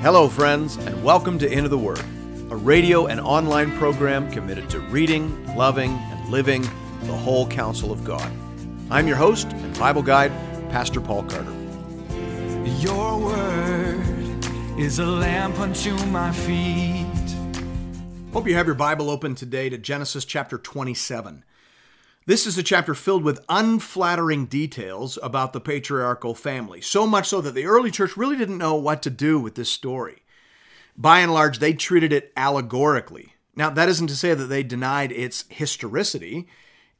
Hello, friends, and welcome to Into the Word, a radio and online program committed to reading, loving, and living the whole counsel of God. I'm your host and Bible guide, Pastor Paul Carter. Your word is a lamp unto my feet. Hope you have your Bible open today to Genesis chapter 27. This is a chapter filled with unflattering details about the patriarchal family, so much so that the early church really didn't know what to do with this story. By and large, they treated it allegorically. Now, that isn't to say that they denied its historicity,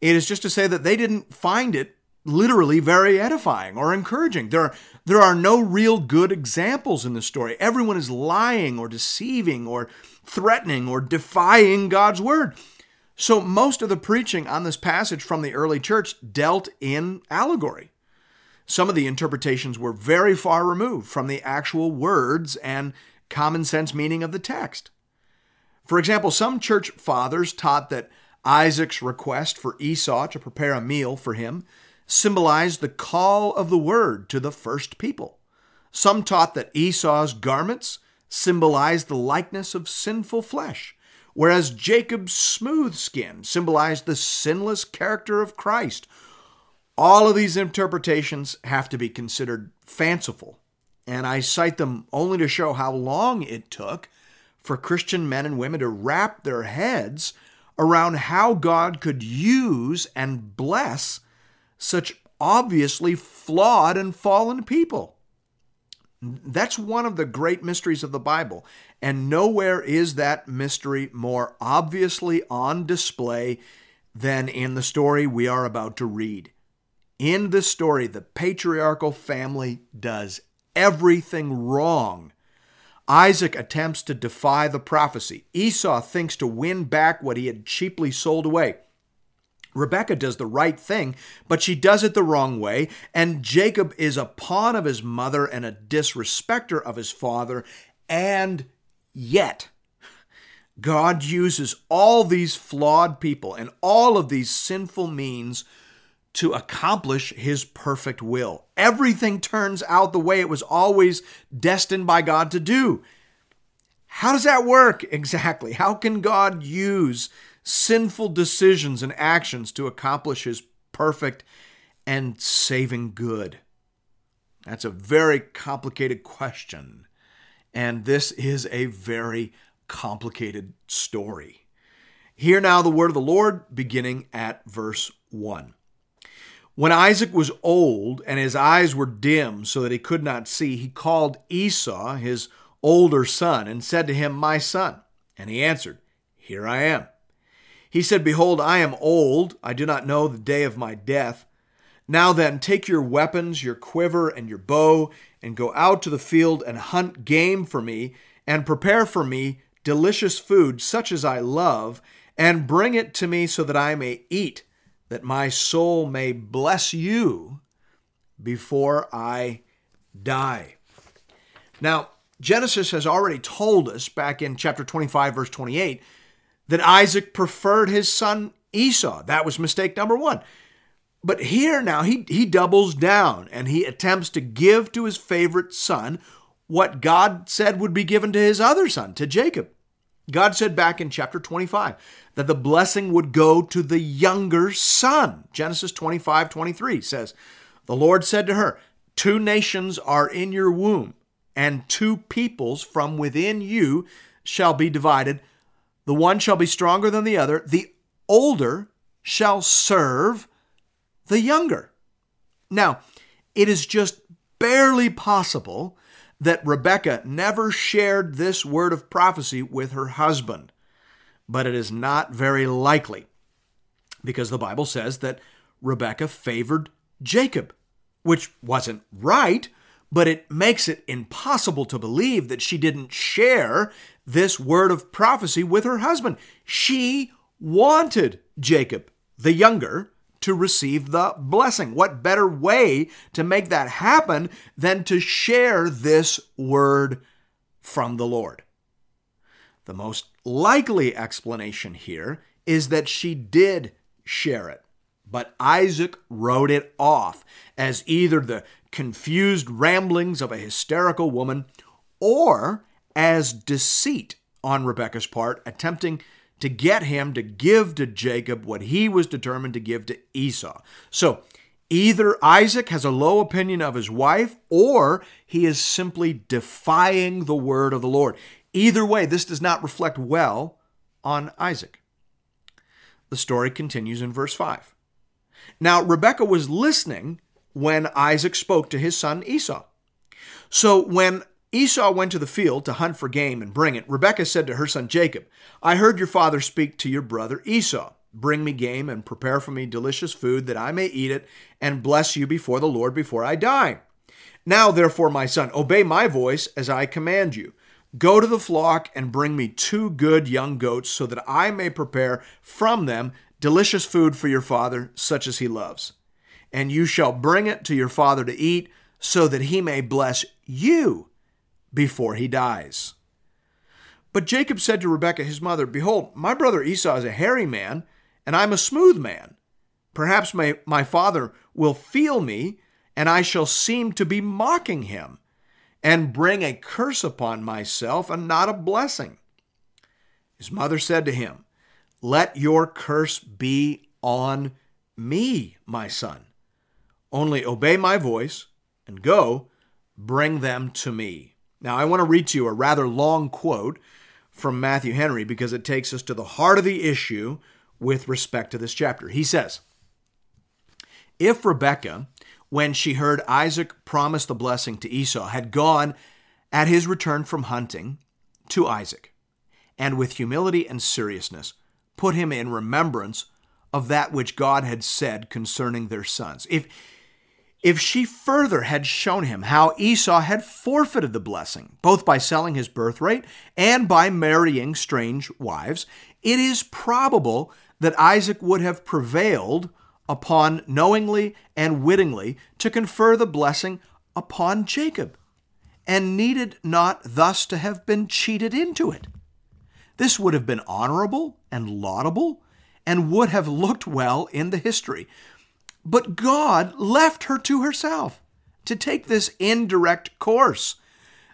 it is just to say that they didn't find it literally very edifying or encouraging. There are, there are no real good examples in the story. Everyone is lying or deceiving or threatening or defying God's word. So, most of the preaching on this passage from the early church dealt in allegory. Some of the interpretations were very far removed from the actual words and common sense meaning of the text. For example, some church fathers taught that Isaac's request for Esau to prepare a meal for him symbolized the call of the word to the first people. Some taught that Esau's garments symbolized the likeness of sinful flesh whereas Jacob's smooth skin symbolized the sinless character of Christ. All of these interpretations have to be considered fanciful, and I cite them only to show how long it took for Christian men and women to wrap their heads around how God could use and bless such obviously flawed and fallen people. That's one of the great mysteries of the Bible. And nowhere is that mystery more obviously on display than in the story we are about to read. In this story, the patriarchal family does everything wrong. Isaac attempts to defy the prophecy. Esau thinks to win back what he had cheaply sold away. Rebecca does the right thing, but she does it the wrong way, and Jacob is a pawn of his mother and a disrespecter of his father, and yet God uses all these flawed people and all of these sinful means to accomplish his perfect will. Everything turns out the way it was always destined by God to do. How does that work exactly? How can God use sinful decisions and actions to accomplish his perfect and saving good? That's a very complicated question. And this is a very complicated story. Hear now the word of the Lord, beginning at verse 1. When Isaac was old and his eyes were dim so that he could not see, he called Esau, his older son, and said to him, My son. And he answered, Here I am. He said, Behold, I am old, I do not know the day of my death. Now then, take your weapons, your quiver, and your bow, and go out to the field and hunt game for me, and prepare for me delicious food, such as I love, and bring it to me so that I may eat, that my soul may bless you before I die. Now, Genesis has already told us back in chapter 25, verse 28, that Isaac preferred his son Esau. That was mistake number one. But here now, he, he doubles down and he attempts to give to his favorite son what God said would be given to his other son, to Jacob. God said back in chapter 25 that the blessing would go to the younger son. Genesis 25 23 says, The Lord said to her, Two nations are in your womb, and two peoples from within you shall be divided. The one shall be stronger than the other. The older shall serve the younger. Now, it is just barely possible that Rebecca never shared this word of prophecy with her husband, but it is not very likely because the Bible says that Rebecca favored Jacob, which wasn't right, but it makes it impossible to believe that she didn't share this word of prophecy with her husband. She wanted Jacob, the younger, to receive the blessing. What better way to make that happen than to share this word from the Lord? The most likely explanation here is that she did share it, but Isaac wrote it off as either the confused ramblings of a hysterical woman or as deceit on Rebekah's part, attempting to get him to give to Jacob what he was determined to give to Esau. So either Isaac has a low opinion of his wife or he is simply defying the word of the Lord. Either way, this does not reflect well on Isaac. The story continues in verse 5. Now, Rebekah was listening when Isaac spoke to his son Esau. So when Esau went to the field to hunt for game and bring it, Rebekah said to her son Jacob, I heard your father speak to your brother Esau. Bring me game and prepare for me delicious food that I may eat it and bless you before the Lord before I die. Now, therefore, my son, obey my voice as I command you. Go to the flock and bring me two good young goats so that I may prepare from them delicious food for your father, such as he loves. And you shall bring it to your father to eat, so that he may bless you before he dies. But Jacob said to Rebekah his mother, Behold, my brother Esau is a hairy man, and I'm a smooth man. Perhaps my, my father will feel me, and I shall seem to be mocking him, and bring a curse upon myself and not a blessing. His mother said to him, Let your curse be on me, my son. Only obey my voice and go, bring them to me. Now, I want to read to you a rather long quote from Matthew Henry because it takes us to the heart of the issue with respect to this chapter. He says, If Rebekah, when she heard Isaac promise the blessing to Esau, had gone at his return from hunting to Isaac, and with humility and seriousness put him in remembrance of that which God had said concerning their sons, if if she further had shown him how Esau had forfeited the blessing, both by selling his birthright and by marrying strange wives, it is probable that Isaac would have prevailed upon knowingly and wittingly to confer the blessing upon Jacob, and needed not thus to have been cheated into it. This would have been honorable and laudable, and would have looked well in the history. But God left her to herself to take this indirect course,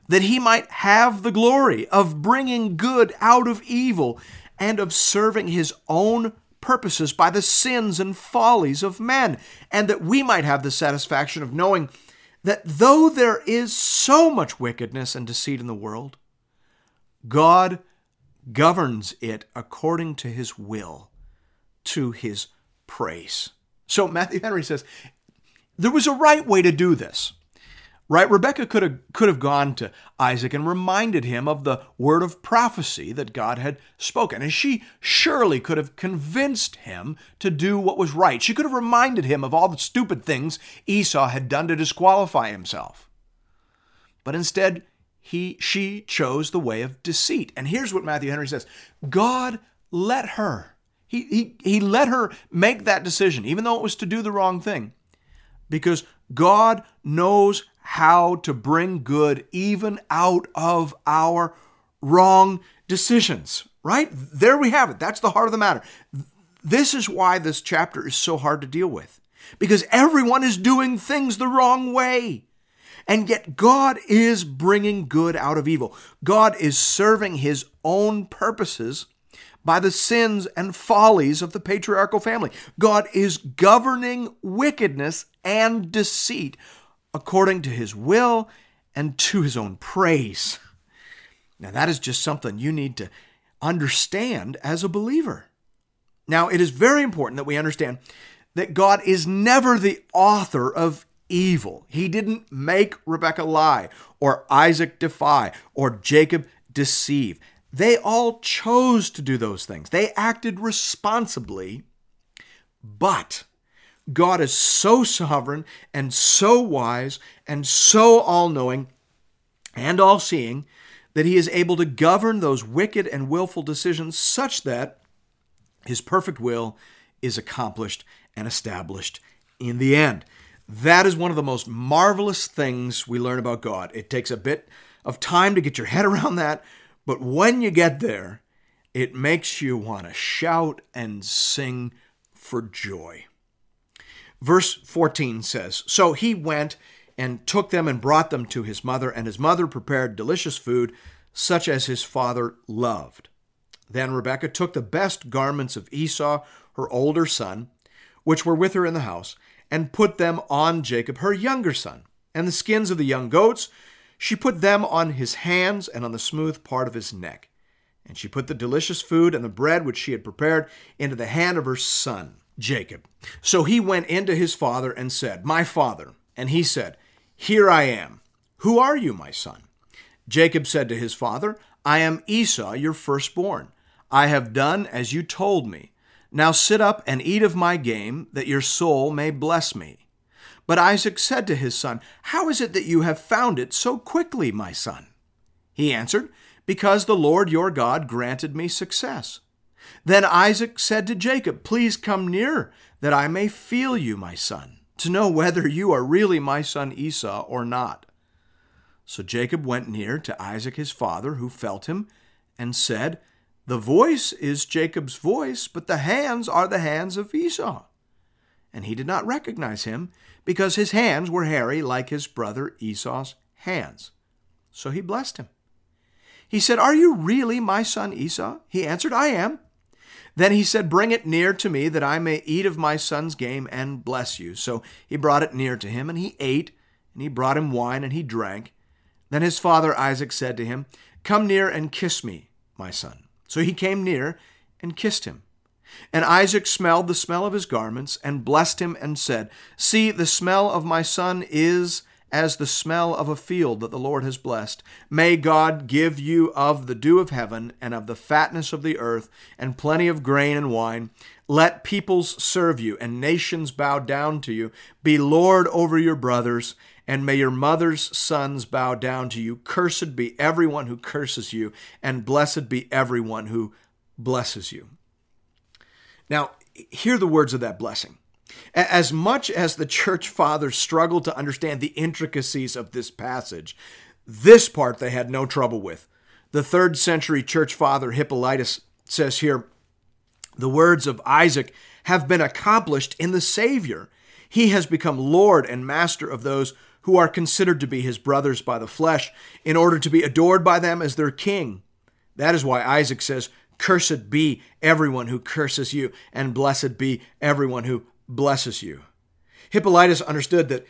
that he might have the glory of bringing good out of evil and of serving his own purposes by the sins and follies of men, and that we might have the satisfaction of knowing that though there is so much wickedness and deceit in the world, God governs it according to his will, to his praise. So Matthew Henry says there was a right way to do this. Right? Rebecca could have could have gone to Isaac and reminded him of the word of prophecy that God had spoken. And she surely could have convinced him to do what was right. She could have reminded him of all the stupid things Esau had done to disqualify himself. But instead, he she chose the way of deceit. And here's what Matthew Henry says. God let her he, he, he let her make that decision, even though it was to do the wrong thing, because God knows how to bring good even out of our wrong decisions, right? There we have it. That's the heart of the matter. This is why this chapter is so hard to deal with, because everyone is doing things the wrong way. And yet, God is bringing good out of evil. God is serving his own purposes by the sins and follies of the patriarchal family. God is governing wickedness and deceit according to his will and to his own praise. Now, that is just something you need to understand as a believer. Now, it is very important that we understand that God is never the author of evil. He didn't make Rebekah lie, or Isaac defy, or Jacob deceive. They all chose to do those things. They acted responsibly, but God is so sovereign and so wise and so all knowing and all seeing that he is able to govern those wicked and willful decisions such that his perfect will is accomplished and established in the end. That is one of the most marvelous things we learn about God. It takes a bit of time to get your head around that, but when you get there, it makes you want to shout and sing for joy. Verse 14 says So he went and took them and brought them to his mother, and his mother prepared delicious food, such as his father loved. Then Rebekah took the best garments of Esau, her older son, which were with her in the house, and put them on Jacob, her younger son. And the skins of the young goats, she put them on his hands and on the smooth part of his neck. And she put the delicious food and the bread which she had prepared into the hand of her son, Jacob. So he went into his father and said, My father. And he said, Here I am. Who are you, my son? Jacob said to his father, I am Esau, your firstborn. I have done as you told me. Now sit up and eat of my game, that your soul may bless me. But Isaac said to his son, How is it that you have found it so quickly, my son? He answered, Because the Lord your God granted me success. Then Isaac said to Jacob, Please come near, that I may feel you, my son, to know whether you are really my son Esau or not. So Jacob went near to Isaac his father, who felt him, and said, The voice is Jacob's voice, but the hands are the hands of Esau. And he did not recognize him, because his hands were hairy like his brother Esau's hands. So he blessed him. He said, Are you really my son Esau? He answered, I am. Then he said, Bring it near to me, that I may eat of my son's game and bless you. So he brought it near to him, and he ate, and he brought him wine, and he drank. Then his father Isaac said to him, Come near and kiss me, my son. So he came near and kissed him. And Isaac smelled the smell of his garments and blessed him and said, See, the smell of my son is as the smell of a field that the Lord has blessed. May God give you of the dew of heaven and of the fatness of the earth and plenty of grain and wine. Let peoples serve you and nations bow down to you. Be Lord over your brothers and may your mother's sons bow down to you. Cursed be everyone who curses you, and blessed be everyone who blesses you. Now, hear the words of that blessing. As much as the church fathers struggled to understand the intricacies of this passage, this part they had no trouble with. The third century church father Hippolytus says here the words of Isaac have been accomplished in the Savior. He has become Lord and Master of those who are considered to be his brothers by the flesh, in order to be adored by them as their king. That is why Isaac says, Cursed be everyone who curses you, and blessed be everyone who blesses you. Hippolytus understood that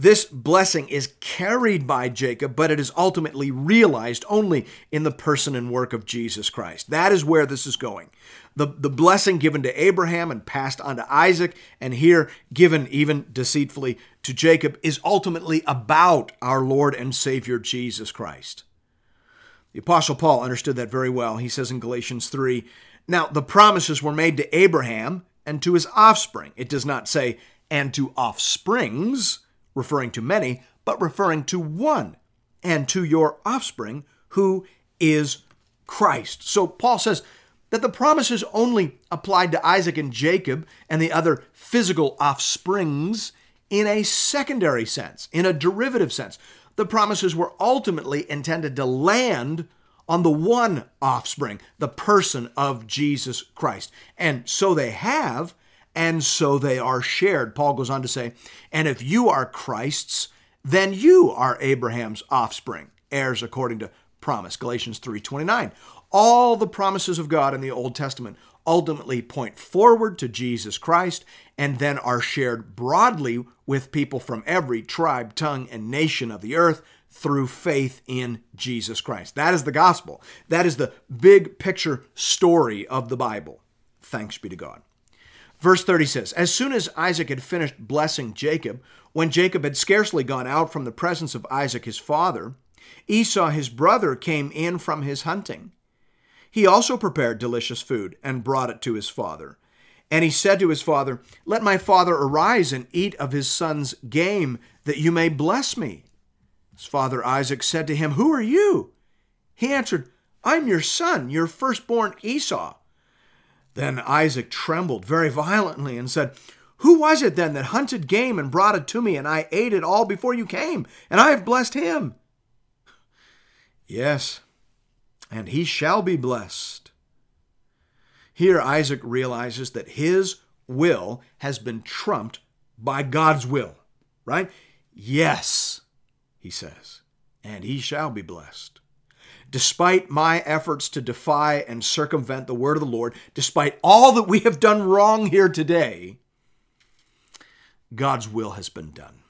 this blessing is carried by Jacob, but it is ultimately realized only in the person and work of Jesus Christ. That is where this is going. The, the blessing given to Abraham and passed on to Isaac, and here given even deceitfully to Jacob, is ultimately about our Lord and Savior Jesus Christ. The Apostle Paul understood that very well. He says in Galatians 3 Now the promises were made to Abraham and to his offspring. It does not say, and to offsprings, referring to many, but referring to one, and to your offspring, who is Christ. So Paul says that the promises only applied to Isaac and Jacob and the other physical offsprings in a secondary sense, in a derivative sense. The promises were ultimately intended to land on the one offspring, the person of Jesus Christ. And so they have, and so they are shared. Paul goes on to say, and if you are Christ's, then you are Abraham's offspring, heirs according to promise. Galatians 3:29. All the promises of God in the Old Testament ultimately point forward to Jesus Christ and then are shared broadly with people from every tribe, tongue, and nation of the earth through faith in Jesus Christ. That is the gospel. That is the big picture story of the Bible. Thanks be to God. Verse 30 says As soon as Isaac had finished blessing Jacob, when Jacob had scarcely gone out from the presence of Isaac his father, Esau his brother came in from his hunting. He also prepared delicious food and brought it to his father. And he said to his father, Let my father arise and eat of his son's game, that you may bless me. His father Isaac said to him, Who are you? He answered, I'm your son, your firstborn Esau. Then Isaac trembled very violently and said, Who was it then that hunted game and brought it to me, and I ate it all before you came, and I have blessed him? Yes, and he shall be blessed. Here, Isaac realizes that his will has been trumped by God's will, right? Yes, he says, and he shall be blessed. despite my efforts to defy and circumvent the word of the Lord, despite all that we have done wrong here today, God's will has been done.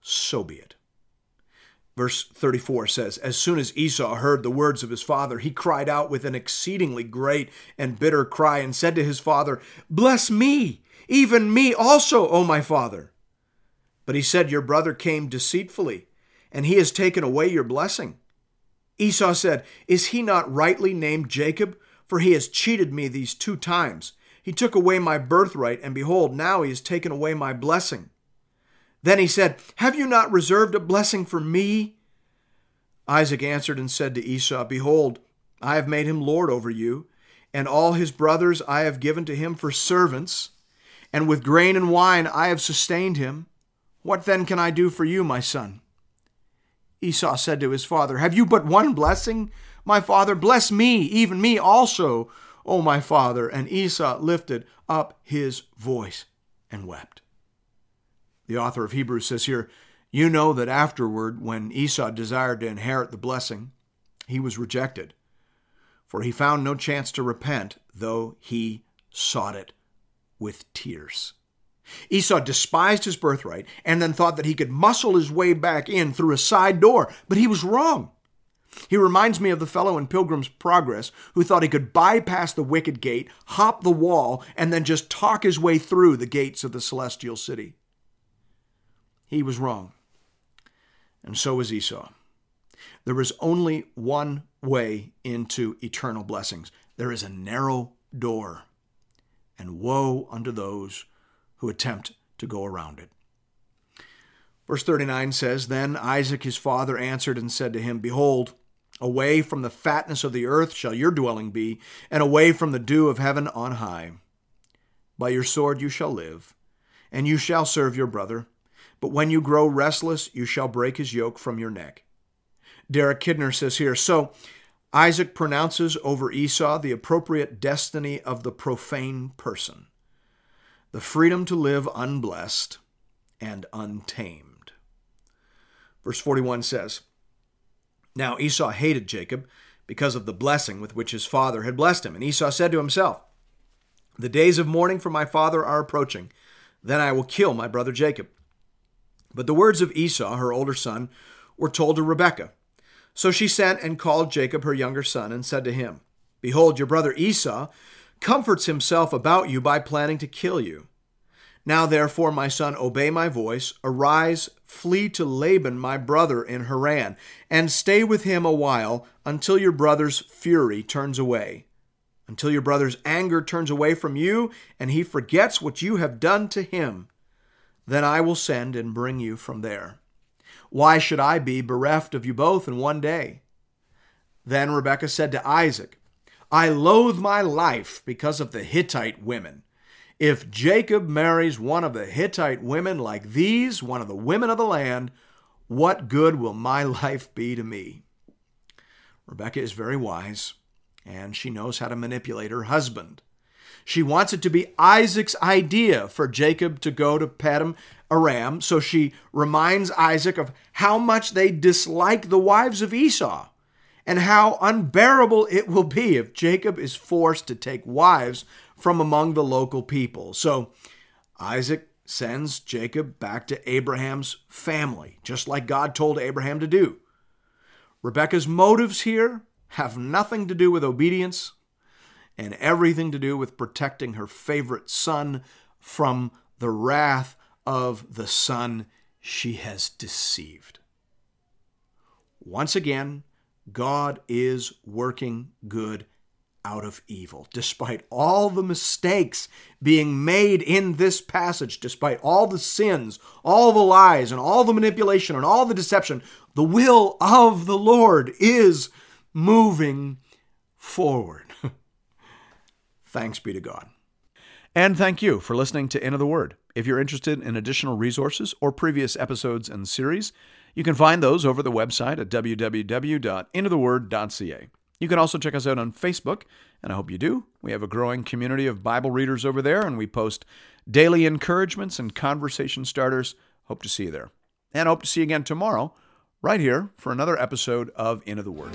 So be it. Verse 34 says, As soon as Esau heard the words of his father, he cried out with an exceedingly great and bitter cry and said to his father, Bless me, even me also, O my father. But he said, Your brother came deceitfully, and he has taken away your blessing. Esau said, Is he not rightly named Jacob? For he has cheated me these two times. He took away my birthright, and behold, now he has taken away my blessing. Then he said, Have you not reserved a blessing for me? Isaac answered and said to Esau, Behold, I have made him lord over you, and all his brothers I have given to him for servants, and with grain and wine I have sustained him. What then can I do for you, my son? Esau said to his father, Have you but one blessing? My father, bless me, even me also, O my father. And Esau lifted up his voice and wept. The author of Hebrews says here, You know that afterward, when Esau desired to inherit the blessing, he was rejected, for he found no chance to repent, though he sought it with tears. Esau despised his birthright and then thought that he could muscle his way back in through a side door, but he was wrong. He reminds me of the fellow in Pilgrim's Progress who thought he could bypass the wicket gate, hop the wall, and then just talk his way through the gates of the celestial city. He was wrong. And so was Esau. There is only one way into eternal blessings. There is a narrow door, and woe unto those who attempt to go around it. Verse 39 says, Then Isaac his father answered and said to him, Behold, away from the fatness of the earth shall your dwelling be, and away from the dew of heaven on high. By your sword you shall live, and you shall serve your brother. But when you grow restless, you shall break his yoke from your neck. Derek Kidner says here, So Isaac pronounces over Esau the appropriate destiny of the profane person the freedom to live unblessed and untamed. Verse 41 says Now Esau hated Jacob because of the blessing with which his father had blessed him. And Esau said to himself, The days of mourning for my father are approaching. Then I will kill my brother Jacob. But the words of Esau, her older son, were told to Rebekah. So she sent and called Jacob, her younger son, and said to him, Behold, your brother Esau comforts himself about you by planning to kill you. Now, therefore, my son, obey my voice. Arise, flee to Laban, my brother, in Haran, and stay with him a while until your brother's fury turns away, until your brother's anger turns away from you, and he forgets what you have done to him. Then I will send and bring you from there. Why should I be bereft of you both in one day? Then Rebekah said to Isaac, I loathe my life because of the Hittite women. If Jacob marries one of the Hittite women like these, one of the women of the land, what good will my life be to me? Rebekah is very wise, and she knows how to manipulate her husband. She wants it to be Isaac's idea for Jacob to go to Padam Aram, so she reminds Isaac of how much they dislike the wives of Esau and how unbearable it will be if Jacob is forced to take wives from among the local people. So Isaac sends Jacob back to Abraham's family, just like God told Abraham to do. Rebekah's motives here have nothing to do with obedience and everything to do with protecting her favorite son from the wrath of the son she has deceived. Once again, God is working good out of evil. Despite all the mistakes being made in this passage, despite all the sins, all the lies, and all the manipulation, and all the deception, the will of the Lord is moving forward. Thanks be to God. And thank you for listening to Into the Word. If you're interested in additional resources or previous episodes and series, you can find those over the website at www.intotheword.ca. You can also check us out on Facebook, and I hope you do. We have a growing community of Bible readers over there, and we post daily encouragements and conversation starters. Hope to see you there. And hope to see you again tomorrow, right here for another episode of Into the Word.